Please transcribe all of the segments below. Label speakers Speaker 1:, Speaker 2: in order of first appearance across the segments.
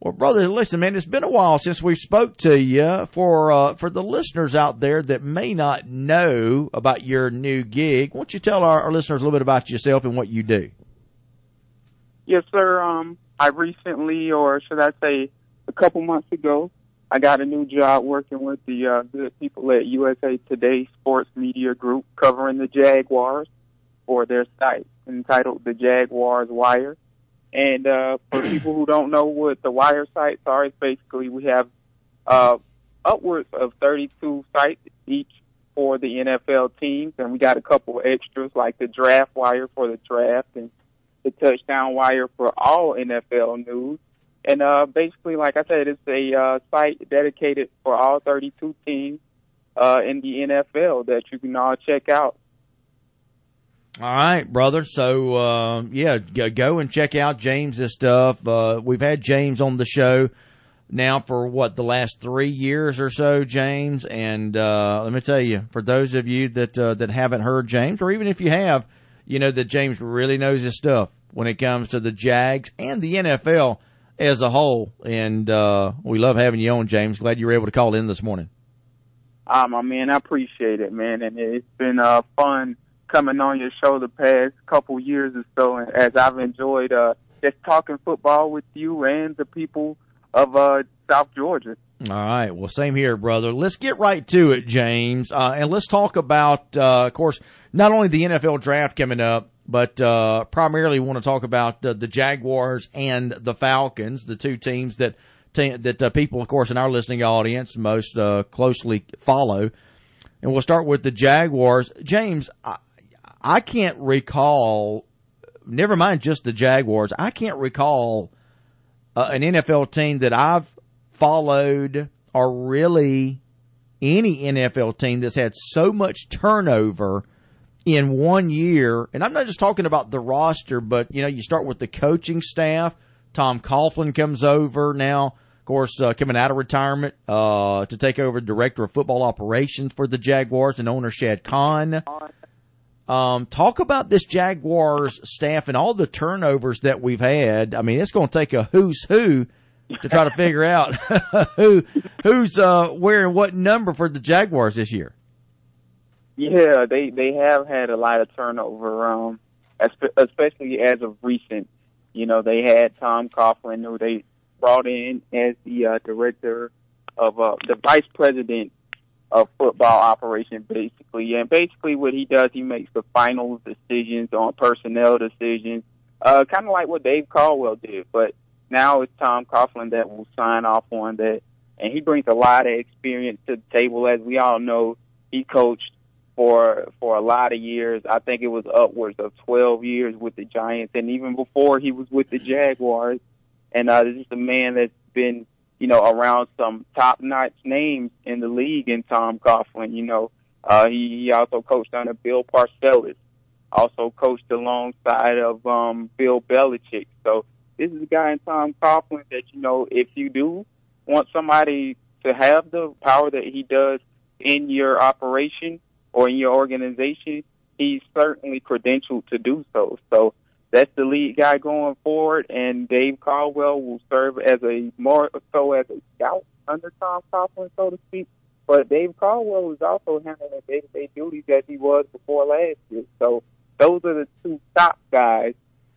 Speaker 1: Well, brother, listen, man, it's been a while since we spoke to you. For uh, for the listeners out there that may not know about your new gig, why don't you tell our, our listeners a little bit about yourself and what you do?
Speaker 2: Yes, sir. Um, I recently, or should I say, a couple months ago, I got a new job working with the uh, good people at USA Today Sports Media Group, covering the Jaguars for their site entitled "The Jaguars Wire." And uh, for people who don't know what the Wire sites are, it's basically we have uh, upwards of 32 sites each for the NFL teams, and we got a couple extras like the Draft Wire for the draft and the Touchdown Wire for all NFL news. And uh, basically, like I said, it's a uh, site dedicated for all 32 teams uh, in the NFL that you can all check out.
Speaker 1: All right, brother. So, uh, yeah, go and check out James's stuff. Uh, we've had James on the show now for what the last three years or so, James. And uh, let me tell you, for those of you that uh, that haven't heard James, or even if you have, you know that James really knows his stuff when it comes to the Jags and the NFL as a whole. And uh, we love having you on, James. Glad you were able to call in this morning.
Speaker 2: Ah, my man, I appreciate it, man, and it's been uh, fun coming on your show the past couple years or so, and as I've enjoyed uh, just talking football with you and the people of uh, South Georgia.
Speaker 1: All right. Well, same here, brother. Let's get right to it, James, uh, and let's talk about, uh, of course, not only the NFL draft coming up, but uh, primarily want to talk about the Jaguars and the Falcons, the two teams that te- that uh, people, of course, in our listening audience most uh, closely follow. And we'll start with the Jaguars. James, I can't recall. Never mind just the Jaguars. I can't recall uh, an NFL team that I've followed or really any NFL team that's had so much turnover in one year, and I'm not just talking about the roster, but you know, you start with the coaching staff. Tom Coughlin comes over now, of course, uh, coming out of retirement uh, to take over director of football operations for the Jaguars and owner Shad Khan. Um, talk about this Jaguars staff and all the turnovers that we've had. I mean, it's going to take a who's who to try to figure out who who's uh, wearing what number for the Jaguars this year.
Speaker 2: Yeah, they they have had a lot of turnover, um, especially as of recent. You know, they had Tom Coughlin, who they brought in as the uh, director of uh, the vice president of football operation, basically. And basically, what he does, he makes the final decisions on personnel decisions, uh, kind of like what Dave Caldwell did. But now it's Tom Coughlin that will sign off on that, and he brings a lot of experience to the table. As we all know, he coached for for a lot of years. I think it was upwards of 12 years with the Giants, and even before he was with the Jaguars. And uh, this is a man that's been, you know, around some top notch names in the league. In Tom Coughlin, you know, uh, he, he also coached under Bill Parcells, also coached alongside of um, Bill Belichick. So this is a guy in Tom Coughlin that you know, if you do want somebody to have the power that he does in your operation or in your organization, he's certainly credentialed to do so. So that's the lead guy going forward, and Dave Caldwell will serve as a more so as a scout under Tom Coughlin, so to speak. But Dave Caldwell is also handling day-to-day duties as he was before last year. So those are the two top guys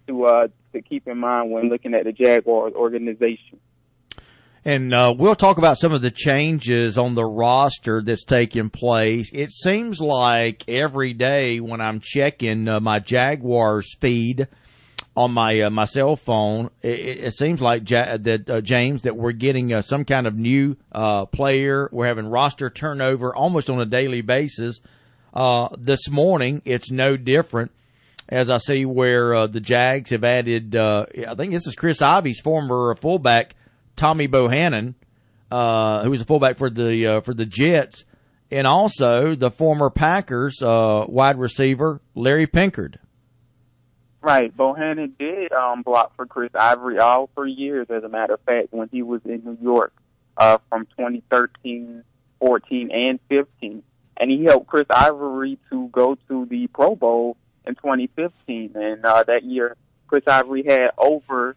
Speaker 2: to uh, to keep in mind when looking at the Jaguars organization.
Speaker 1: And uh, we'll talk about some of the changes on the roster that's taking place. It seems like every day when I'm checking uh, my Jaguars feed on my uh, my cell phone, it, it seems like ja- that uh, James that we're getting uh, some kind of new uh, player. We're having roster turnover almost on a daily basis. this morning, it's no different as I see where the Jags have added. I think this is Chris Ivory's former fullback Tommy Bohanon, uh, who was a fullback for the uh, for the Jets, and also the former Packers uh, wide receiver Larry Pinkard.
Speaker 2: Right, Bohanon did um, block for Chris Ivory all for years. As a matter of fact, when he was in New York uh, from 2013, 14, and 15, and he helped Chris Ivory to go to the Pro Bowl in 2015. And uh, that year, Chris Ivory had over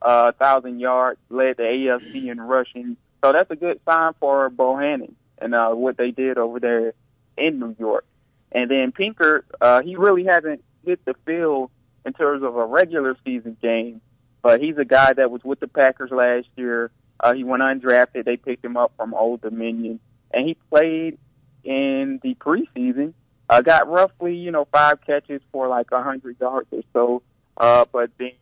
Speaker 2: uh, thousand yards, led the AFC in rushing. So that's a good sign for Bohanon and uh, what they did over there in New York. And then Pinkard, uh, he really hasn't hit the field in terms of a regular season game, but he's a guy that was with the Packers last year. Uh, he went undrafted. They picked him up from Old Dominion, and he played in the preseason. Uh, got roughly, you know, five catches for like a hundred yards or so, uh, but then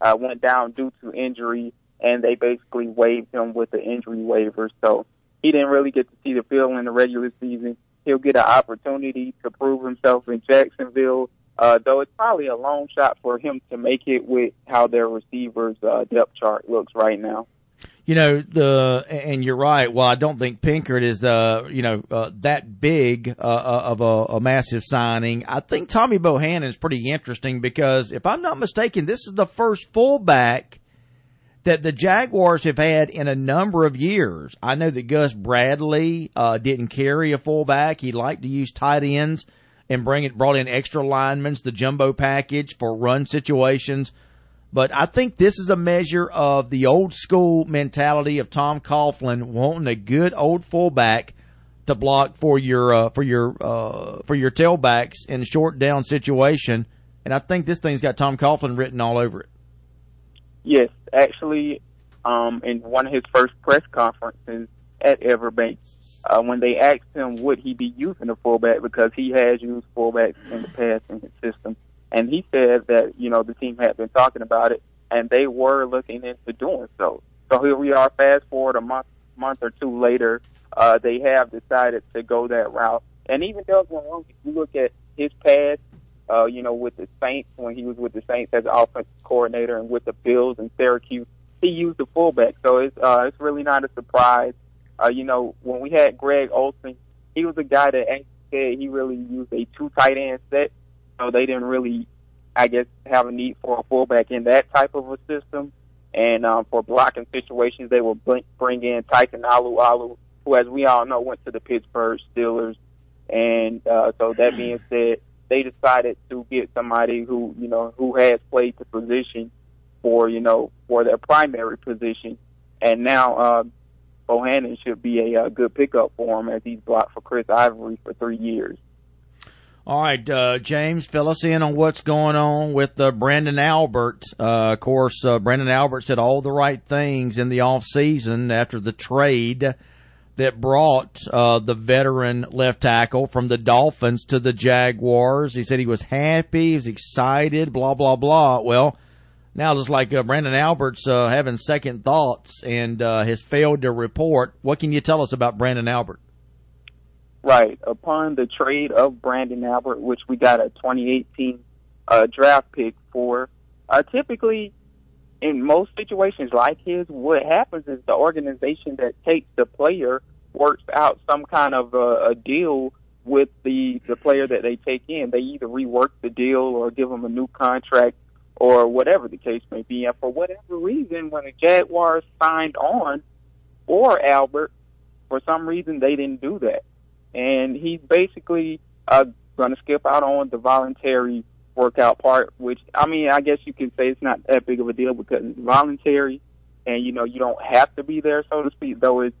Speaker 2: uh, went down due to injury, and they basically waived him with the injury waiver. So he didn't really get to see the field in the regular season. He'll get an opportunity to prove himself in Jacksonville, uh, though it's probably a long shot for him to make it with how their receivers uh, depth chart looks right now.
Speaker 1: You know the, and you're right. Well, I don't think Pinkard is the, you know, uh, that big uh, uh, of a, a, massive signing. I think Tommy Bohanon is pretty interesting because if I'm not mistaken, this is the first fullback that the Jaguars have had in a number of years. I know that Gus Bradley uh, didn't carry a fullback; he liked to use tight ends and bring it brought in extra linemen, the jumbo package for run situations. But I think this is a measure of the old school mentality of Tom Coughlin wanting a good old fullback to block for your uh, for your uh, for your tailbacks in short down situation. And I think this thing's got Tom Coughlin written all over it.
Speaker 2: Yes, actually, um, in one of his first press conferences at Everbank, uh, when they asked him would he be using a fullback because he has used fullbacks in the past in his system, and he said that you know the team had been talking about it and they were looking into doing so. So here we are, fast forward a month month or two later, uh, they have decided to go that route. And even Doug Marrone, if you look at his past uh, you know, with the Saints when he was with the Saints as offensive coordinator and with the Bills and Syracuse, he used the fullback. So it's uh, it's really not a surprise. Uh, you know, when we had Greg Olson, he was a guy that actually said he really used a two tight end set. So they didn't really, I guess, have a need for a fullback in that type of a system. And um, for blocking situations, they will bring in Tyson Alualu, who, as we all know, went to the Pittsburgh Steelers. And uh, so that being said, they decided to get somebody who, you know, who has played the position for, you know, for their primary position. And now, uh, Bohanon should be a, a good pickup for him as he's blocked for Chris Ivory for three years.
Speaker 1: All right, uh, James, fill us in on what's going on with uh, Branden Albert. Uh, of course, uh, Branden Albert said all the right things in the off season after the trade that brought uh, the veteran left tackle from the Dolphins to the Jaguars. He said he was happy, he was excited, blah blah blah. Well, now just like uh, Branden Albert's uh, having second thoughts and uh, has failed to report. What can you tell us about Branden Albert?
Speaker 2: Right upon the trade of Branden Albert, which we got a 2018 uh, draft pick for, uh, typically in most situations like his, what happens is the organization that takes the player works out some kind of a, a deal with the the player that they take in. They either rework the deal or give them a new contract or whatever the case may be. And for whatever reason, when the Jaguars signed on for Albert, for some reason they didn't do that, and he's basically uh, going to skip out on the voluntary workout part. Which I mean, I guess you can say it's not that big of a deal because it's voluntary, and you know you don't have to be there, so to speak. Though it's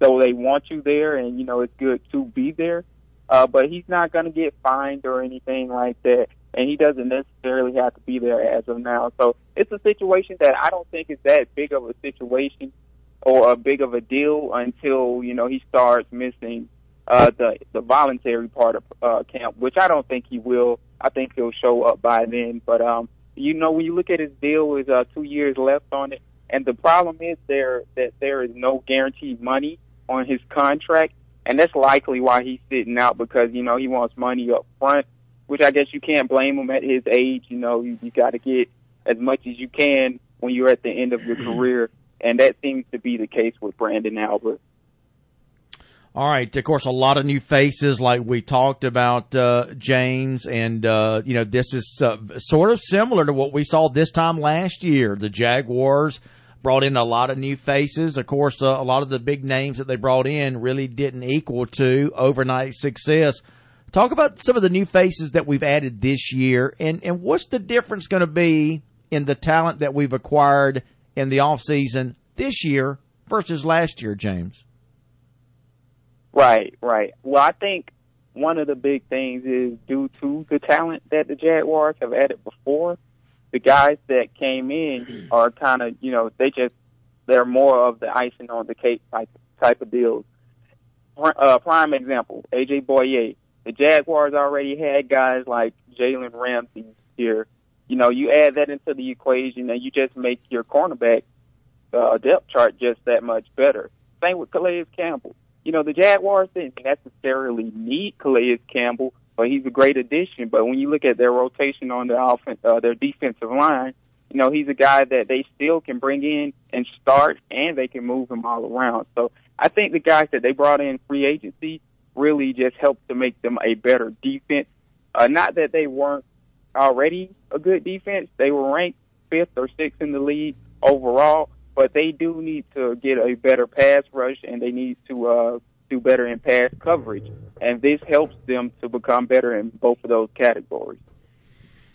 Speaker 2: so they want you there, and you know it's good to be there. Uh, but he's not going to get fined or anything like that, and he doesn't necessarily have to be there as of now. So it's a situation that I don't think is that big of a situation or a big of a deal until you know he starts missing uh, the the voluntary part of uh, camp, which I don't think he will. I think he'll show up by then. But um, you know, when you look at his deal, is uh, two years left on it, and the problem is there that there is no guaranteed money on his contract, and that's likely why he's sitting out because you know he wants money up front, which I guess you can't blame him at his age. You know, you, you got to get as much as you can when you're at the end of your career, and that seems to be the case with Branden Albert.
Speaker 1: All right. Of course, a lot of new faces, like we talked about, uh, James, and uh, you know this is uh, sort of similar to what we saw this time last year. The Jaguars brought in a lot of new faces. Of course, uh, a lot of the big names that they brought in really didn't equal to overnight success. Talk about some of the new faces that we've added this year, and and what's the difference going to be in the talent that we've acquired in the offseason this year versus last year, James?
Speaker 2: Right, right. Well, I think one of the big things is due to the talent that the Jaguars have added before. The guys that came in are kind of, you know, they just they're more of the icing on the cake type type of deals. Uh, prime example, AJ Bouye. The Jaguars already had guys like Jalen Ramsey here. You know, you add that into the equation and you just make your cornerback uh, depth chart just that much better. Same with Calais Campbell. You know, the Jaguars didn't necessarily need Calais Campbell, but he's a great addition. But when you look at their rotation on the offense, uh, their defensive line, you know, he's a guy that they still can bring in and start, and they can move him all around. So I think the guys that they brought in free agency really just helped to make them a better defense. Uh, not that they weren't already a good defense; they were ranked fifth or sixth in the league overall, but they do need to get a better pass rush and they need to uh, do better in pass coverage. And this helps them to become better in both of those categories.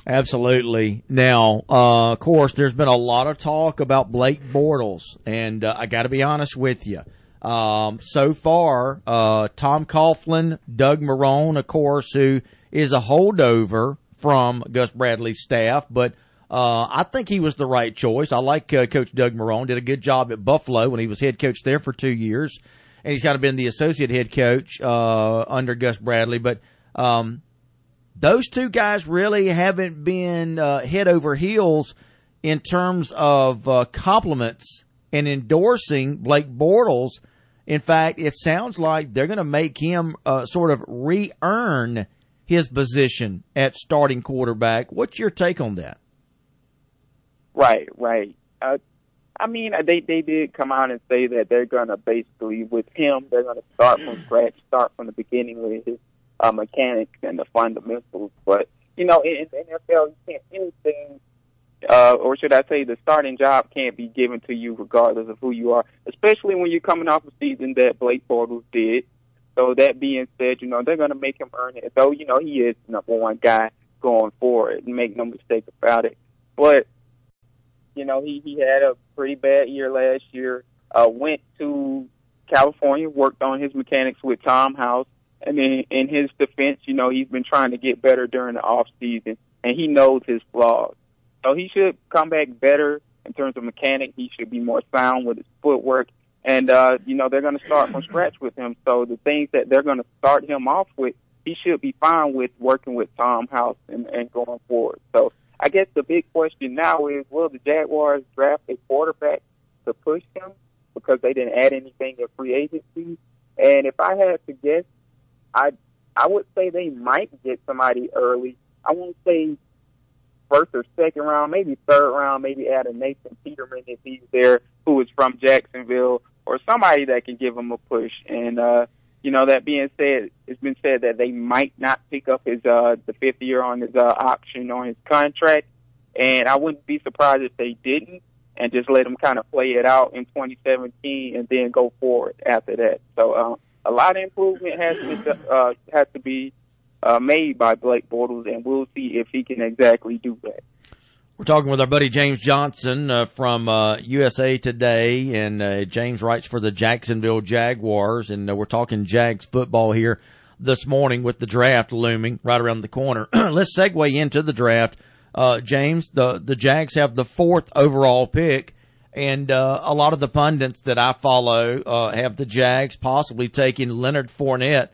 Speaker 1: Absolutely. Now, uh, of course, there's been a lot of talk about Blake Bortles, and uh, I got to be honest with you. Um, so far, uh, Tom Coughlin, Doug Marrone, of course, who is a holdover from Gus Bradley's staff, but uh, I think he was the right choice. I like uh, Coach Doug Marrone. Did a good job at Buffalo when he was head coach there for two years, and he's kind of been the associate head coach uh, under Gus Bradley. But um, those two guys really haven't been uh, head over heels in terms of uh, compliments and endorsing Blake Bortles. In fact, it sounds like they're going to make him uh, sort of re-earn his position at starting quarterback. What's your take on that?
Speaker 2: Right, right. Uh, I mean, uh, they they did come out and say that they're gonna basically with him, they're gonna start from scratch, start from the beginning with his uh, mechanics and the fundamentals. But you know, in, in the NFL, you can't anything, uh, or should I say, the starting job can't be given to you regardless of who you are, especially when you're coming off a season that Blake Bortles did. So that being said, you know, they're going to make him earn it. Though, you know, he is number one guy going forward, make no mistake about it. But you know, he he had a pretty bad year last year. Uh, went to California, worked on his mechanics with Tom House, and then in his defense, you know, he's been trying to get better during the off season, and he knows his flaws. So he should come back better in terms of mechanic. He should be more sound with his footwork, and uh, you know, they're going to start from scratch with him. So the things that they're going to start him off with, he should be fine with working with Tom House and, and going forward. So I guess the big question now is, will the Jaguars draft a quarterback to push him because they didn't add anything in free agency? And if I had to guess, I I would say they might get somebody early. I won't say first or second round, maybe third round, maybe add a Nathan Peterman if he's there, who is from Jacksonville, or somebody that can give him a push. And uh, you know, that being said, it's been said that they might not pick up his uh the fifth year on his uh option on his contract, and I wouldn't be surprised if they didn't and just let him kind of play it out in 2017 and then go forward after that. So uh, a lot of improvement has to uh, has to be uh, made by Blake Bortles, and we'll see if he can exactly do that.
Speaker 1: We're talking with our buddy James Johnson uh, from uh, USA Today, and uh, James writes for the Jacksonville Jaguars, and uh, we're talking Jags football here this morning with the draft looming right around the corner. Let's segue into the draft. Uh, James, the the Jags have the fourth overall pick, and a lot of the pundits that I follow have the Jags possibly taking Leonard Fournette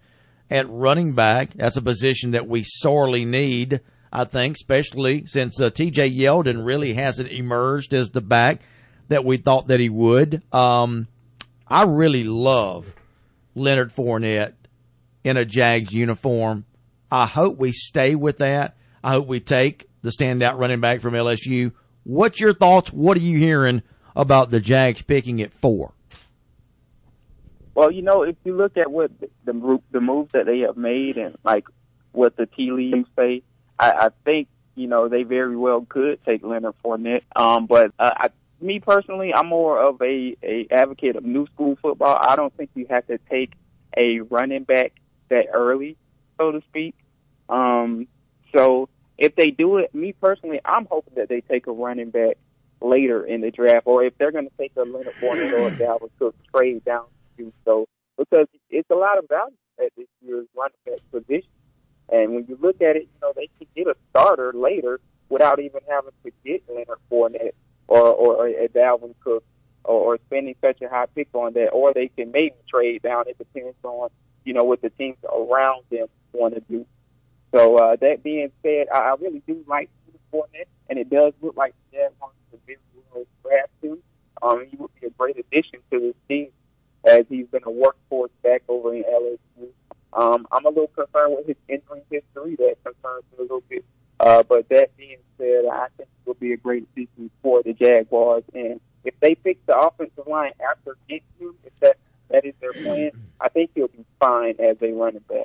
Speaker 1: at running back. That's a position that we sorely need. I think, especially since uh, TJ Yeldon really hasn't emerged as the back that we thought that he would. Um, I really love Leonard Fournette in a Jags uniform. I hope we stay with that. I hope we take the standout running back from LSU. What's your thoughts? What are you hearing about the Jags picking at four?
Speaker 2: Well, you know, if you look at what the the, moves that they have made and like what the tea leaves say, I, I think you know they very well could take Leonard Fournette. Um, but uh, I, me personally, I'm more of a a advocate of new school football. I don't think you have to take a running back that early, so to speak. Um, so if they do it, me personally, I'm hoping that they take a running back later in the draft, or if they're going to take a Leonard Fournette or a Dalvin Cook trade down to so because it's a lot of value at this year's running back position. And when you look at it, you know they can get a starter later without even having to get Leonard Fournette or or a Dalvin Cook or, or spending such a high pick on that, or they can maybe trade down. It depends on you know what the teams around them want to do. So uh, that being said, I, I really do like Fournette, and it does look like Jaguars are very well draft him. Um, he would be a great addition to this team as he's been a workhorse back over in LSU. Um, I'm a little concerned with his injury history. That concerns me a little bit. Uh, but that being said, I think it will be a great season for the Jaguars. And if they pick the offensive line after getting him, if that that is their plan, I think he'll be fine as a running back.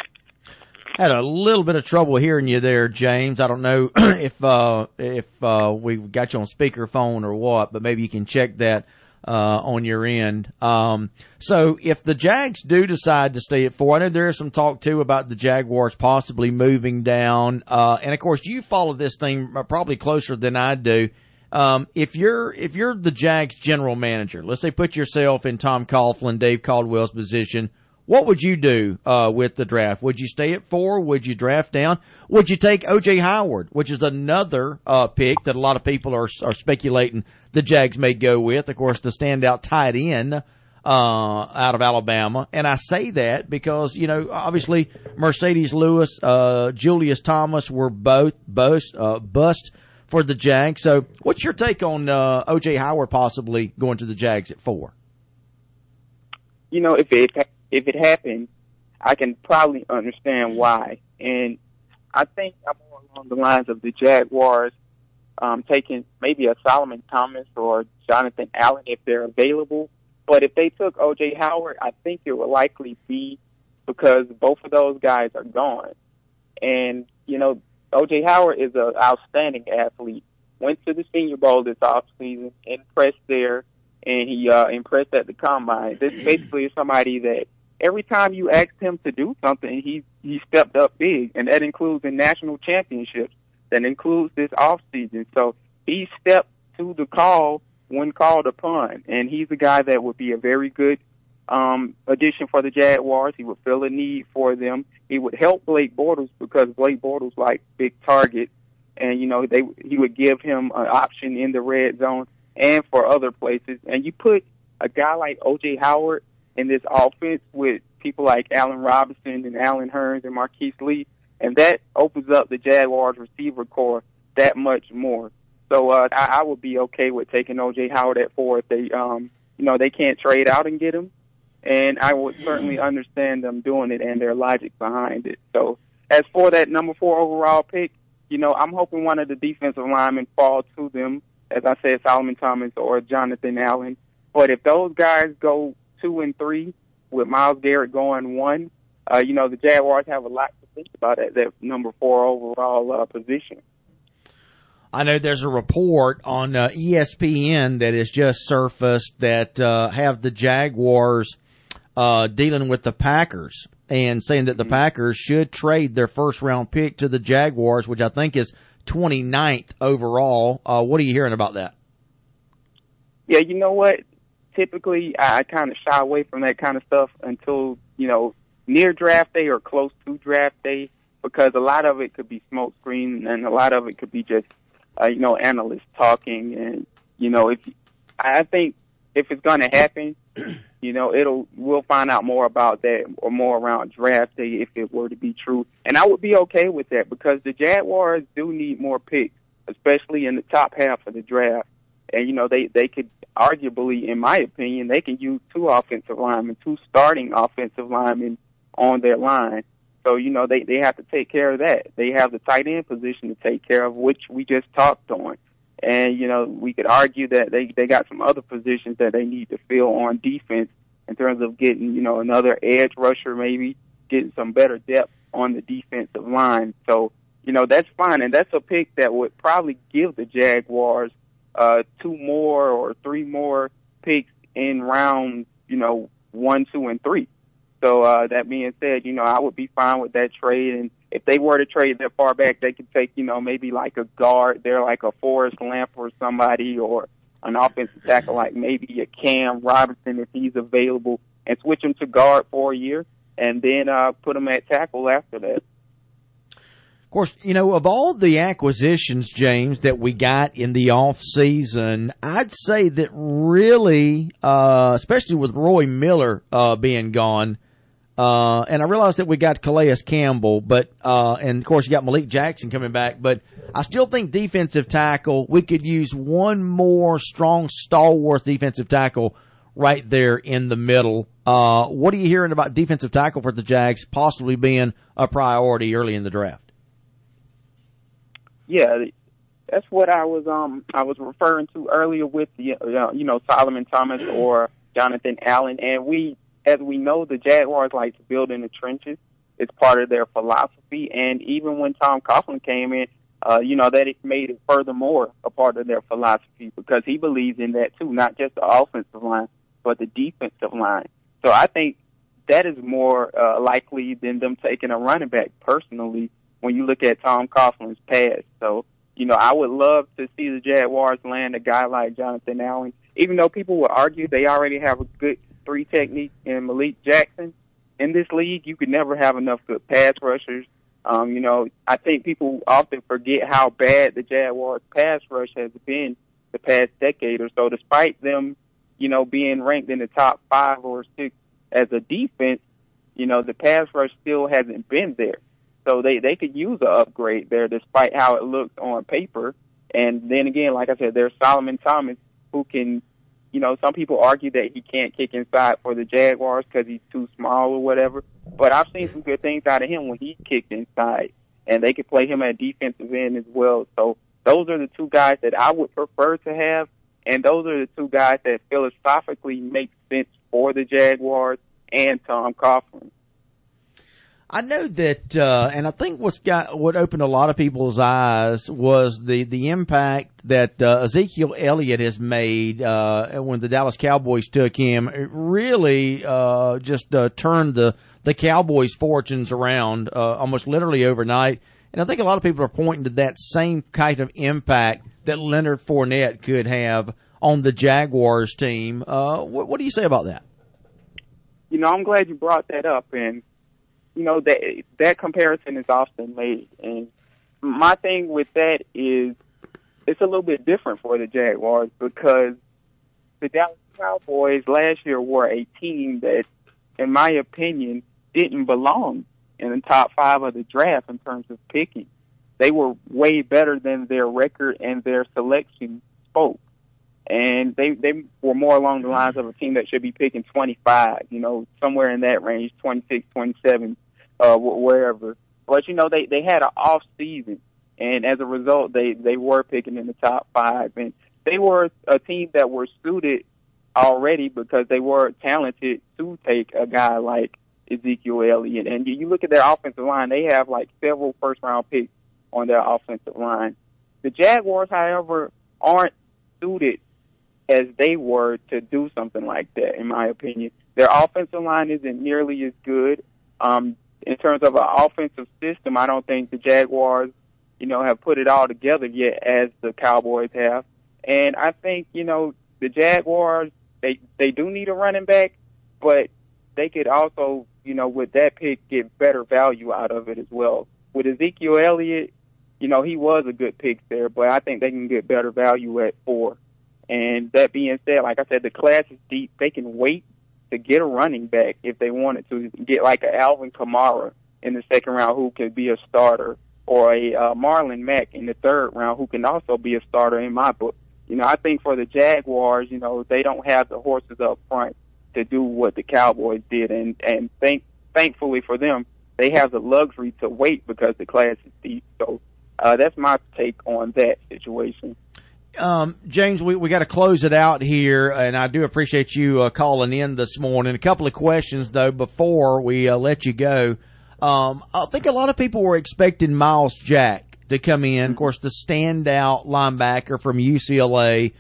Speaker 1: Had a little bit of trouble hearing you there, James. I don't know if uh, if uh, we got you on speakerphone or what, but maybe you can check that uh, on your end. Um, so if the Jags do decide to stay at four, I know there is some talk too about the Jaguars possibly moving down. Uh, and of course, you follow this thing probably closer than I do. Um, if you're if you're the Jags general manager, let's say put yourself in Tom Coughlin, Dave Caldwell's position. What would you do uh, with the draft? Would you stay at four? Would you draft down? Would you take OJ Howard, which is another uh, pick that a lot of people are are speculating the Jags may go with? Of course, the standout tight end uh, out of Alabama, and I say that because you know obviously Marcedes Lewis, uh, Julius Thomas were both bust uh, bust for the Jags. So, what's your take on uh, OJ Howard possibly going to the Jags at four?
Speaker 2: You know, if it if it happens, I can probably understand why. And I think I'm more along the lines of the Jaguars um, taking maybe a Solomon Thomas or Jonathan Allen if they're available. But if they took OJ Howard, I think it would likely be because both of those guys are gone. And, you know, OJ Howard is an outstanding athlete. Went to the Senior Bowl this offseason, impressed there, and he uh, impressed at the combine. This basically is somebody that every time you asked him to do something, he he stepped up big, and that includes in national championships. That includes this off season. So he stepped to the call when called upon, and he's a guy that would be a very good um, addition for the Jaguars. He would fill a need for them. He would help Blake Bortles because Blake Bortles like big target, and you know they he would give him an option in the red zone and for other places. And you put a guy like O.J. Howard in this offense with people like Allen Robinson and Allen Hurns and Marquise Lee, and that opens up the Jaguars receiver core that much more. So uh, I, I would be okay with taking OJ Howard at four if they, um, you know, they can't trade out and get him, and I would certainly understand them doing it and their logic behind it. So as for that number four overall pick, you know, I'm hoping one of the defensive linemen fall to them, as I said, Solomon Thomas or Jonathan Allen. But if those guys go two and three, with Myles Garrett going one, uh, you know, the Jaguars have a lot to think about at that number four overall uh, position.
Speaker 1: I know there's a report on uh, ESPN that has just surfaced that uh, have the Jaguars uh, dealing with the Packers and saying that the mm-hmm. Packers should trade their first round pick to the Jaguars, which I think is 29th overall. Uh, what are you hearing about that?
Speaker 2: Yeah, you know what? Typically I, I kind of shy away from that kind of stuff until you know near draft day or close to draft day because a lot of it could be smoke screen and a lot of it could be just uh, you know analysts talking and you know if I think if it's going to happen, you know it'll we'll find out more about that or more around draft day if it were to be true, and I would be okay with that because the Jaguars do need more picks, especially in the top half of the draft and you know they they could arguably, in my opinion, they can use two offensive linemen, two starting offensive linemen on their line. So you know they they have to take care of that. They have the tight end position to take care of, which we just talked on. And you know we could argue that they they got some other positions that they need to fill on defense in terms of getting you know another edge rusher, maybe getting some better depth on the defensive line. So you know that's fine, and that's a pick that would probably give the Jaguars uh, two more or three more picks in round, you know, one, two, and three. So uh, that being said, you know, I would be fine with that trade. And if they were to trade that far back, they could take, you know, maybe like a guard there, like a Forrest Lamp or somebody, or an offensive tackle like maybe a Cam Robinson if he's available, and switch him to guard for a year, and then uh, put him at tackle after that.
Speaker 1: Of course, you know, of all the acquisitions, James, that we got in the off season, I'd say that really, uh, especially with Roy Miller, uh, being gone, uh, and I realized that we got Calais Campbell, but, uh, and of course you got Malik Jackson coming back, but I still think defensive tackle, we could use one more strong, stalwart defensive tackle right there in the middle. Uh, what are you hearing about defensive tackle for the Jags possibly being a priority early in the draft?
Speaker 2: Yeah, that's what I was um I was referring to earlier with the uh, you know Solomon Thomas or Jonathan Allen, and we as we know the Jaguars like to build in the trenches. It's part of their philosophy, and even when Tom Coughlin came in, uh, you know that it made it furthermore a part of their philosophy because he believes in that too, not just the offensive line but the defensive line. So I think that is more uh, likely than them taking a running back personally when you look at Tom Coughlin's past. So, you know, I would love to see the Jaguars land a guy like Jonathan Allen, even though people would argue they already have a good three technique in Malik Jackson. In this league, you could never have enough good pass rushers. Um, you know, I think people often forget how bad the Jaguars pass rush has been the past decade or so, despite them, you know, being ranked in the top five or six as a defense, you know, the pass rush still hasn't been there. So they they could use an upgrade there, despite how it looked on paper. And then again, like I said, there's Solomon Thomas who can, you know, some people argue that he can't kick inside for the Jaguars because he's too small or whatever. But I've seen some good things out of him when he kicked inside, and they could play him at defensive end as well. So those are the two guys that I would prefer to have, and those are the two guys that philosophically make sense for the Jaguars and Tom Coughlin.
Speaker 1: I know that, uh, and I think what's got what opened a lot of people's eyes was the the impact that uh, Ezekiel Elliott has made uh, when the Dallas Cowboys took him. It really uh, just uh, turned the the Cowboys' fortunes around uh, almost literally overnight. And I think a lot of people are pointing to that same kind of impact that Leonard Fournette could have on the Jaguars team. What, what do you say about that?
Speaker 2: You know, I'm glad you brought that up, and you know that that comparison is often made, and my thing with that is it's a little bit different for the Jaguars because the Dallas Cowboys last year were a team that, in my opinion, didn't belong in the top five of the draft in terms of picking. They were way better than their record and their selection spoke. And they they were more along the lines of a team that should be picking 25, you know, somewhere in that range, 26, 27, uh, wherever. But you know, they they had an off season, and as a result, they they were picking in the top five, and they were a team that were suited already because they were talented to take a guy like Ezekiel Elliott. And you look at their offensive line; they have like several first round picks on their offensive line. The Jaguars, however, aren't suited as they were to do something like that, in my opinion. Their offensive line isn't nearly as good. Um, in terms of an offensive system, I don't think the Jaguars, you know, have put it all together yet as the Cowboys have. And I think, you know, the Jaguars, they they do need a running back, but they could also, you know, with that pick get better value out of it as well. With Ezekiel Elliott, you know, he was a good pick there, but I think they can get better value at four. And that being said, like I said, the class is deep. They can wait to get a running back if they wanted to get like a Alvin Kamara in the second round who could be a starter or a uh, Marlon Mack in the third round who can also be a starter in my book. You know, I think for the Jaguars, you know, they don't have the horses up front to do what the Cowboys did, and and thank thankfully for them, they have the luxury to wait because the class is deep. So uh, that's my take on that situation
Speaker 1: um, James, we, we got to close it out here, and I do appreciate you uh, calling in this morning. A couple of questions though before we uh, let you go. Um, I think a lot of people were expecting Myles Jack to come in. Of course, the standout linebacker from UCLA,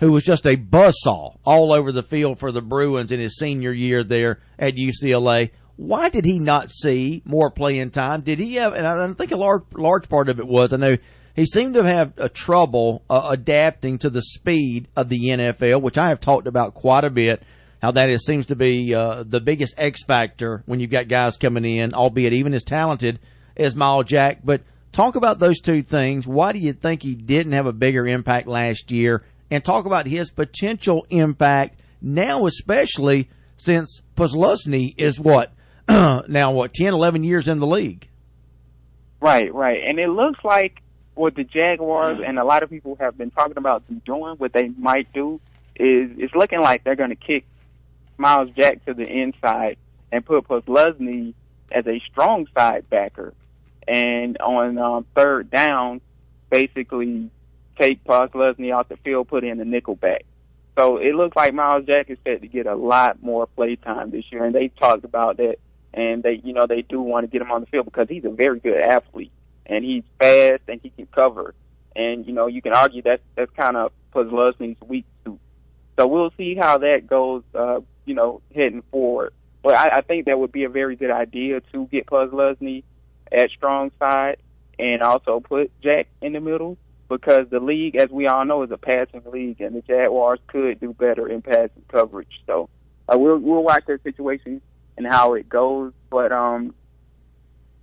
Speaker 1: who was just a buzzsaw all over the field for the Bruins in his senior year there at UCLA. Why did he not see more playing time? Did he have? And I think a large large part of it was I know he seemed to have a trouble uh, adapting to the speed of the NFL, which I have talked about quite a bit. How that is seems to be uh, the biggest X factor when you've got guys coming in, albeit even as talented as Myles Jack. But talk about those two things. Why do you think he didn't have a bigger impact last year? And talk about his potential impact now, especially since Posluszny is what now what 10, 11 years in the league.
Speaker 2: Right, right, and it looks like what the Jaguars and a lot of people have been talking about them doing, what they might do, is it's looking like they're going to kick Myles Jack to the inside and put Posluszny as a strong side backer, and on um, third down, basically take Posluszny off the field, put in the nickel back. So it looks like Myles Jack is set to get a lot more play time this year, and they talked about that, and they, you know, they do want to get him on the field because he's a very good athlete, and he's fast and he can cover, and you know, you can argue that that's kind of Posluszny's weak suit. So we'll see how that goes, uh, you know, heading forward. But I, I think that would be a very good idea to get Posluszny at strong side and also put Jack in the middle because the league, as we all know, is a passing league, and the Jaguars could do better in passing coverage. So uh, we'll we'll watch their situation and how it goes. But um,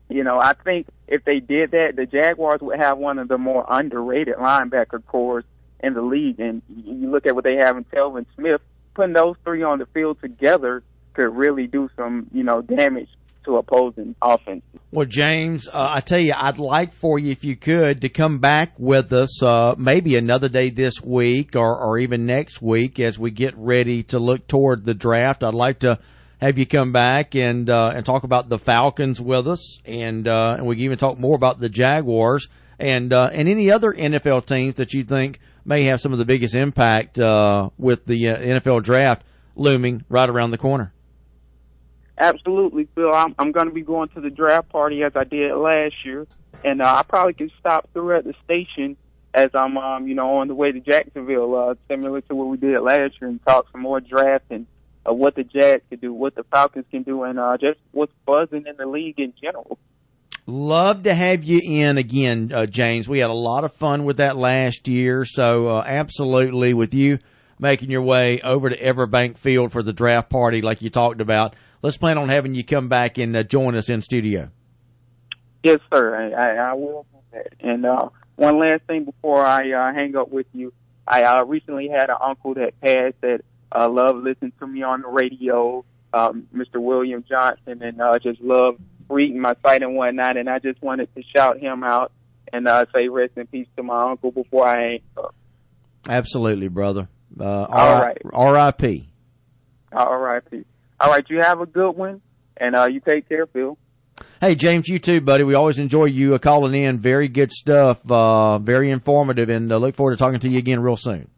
Speaker 2: you know, I think if they did that, the Jaguars would have one of the more underrated linebacker cores in the league. And you look at what they have in Telvin Smith, putting those three on the field together could really do some, you know, damage to opposing offense.
Speaker 1: Well, James, uh, I tell you, I'd like for you, if you could, to come back with us uh, maybe another day this week or, or even next week as we get ready to look toward the draft. I'd like to have you come back and uh, and talk about the Falcons with us, and uh, and we can even talk more about the Jaguars and uh, and any other NFL teams that you think may have some of the biggest impact uh, with the uh, NFL draft looming right around the corner.
Speaker 2: Absolutely, Phil. I'm, I'm going to be going to the draft party as I did last year, and uh, I probably can stop through at the station as I'm, um, you know, on the way to Jacksonville, uh, similar to what we did last year, and talk some more draft and uh, what the Jags can do, what the Falcons can do, and uh, just what's buzzing in the league in general.
Speaker 1: Love to have you in again, uh, James. We had a lot of fun with that last year, so uh, absolutely with you making your way over to Everbank Field for the draft party, like you talked about. Let's plan on having you come back and uh, join us in studio.
Speaker 2: Yes, sir. I, I, I will do that. And uh, one last thing before I uh, hang up with you, I uh, recently had an uncle that passed that uh, love listening to me on the radio, um, Mr. William Johnson, and uh, just love reading my site and whatnot. And I just wanted to shout him out and uh, say rest in peace to my uncle before I up.
Speaker 1: Absolutely, brother. Uh,
Speaker 2: All right.
Speaker 1: R.I.P.
Speaker 2: R.I.P. All right, you have a good one, and uh, you take care, Phil.
Speaker 1: Hey, James, you too, buddy. We always enjoy you uh, calling in. Very good stuff. Uh, very informative, and uh, look forward to talking to you again real soon.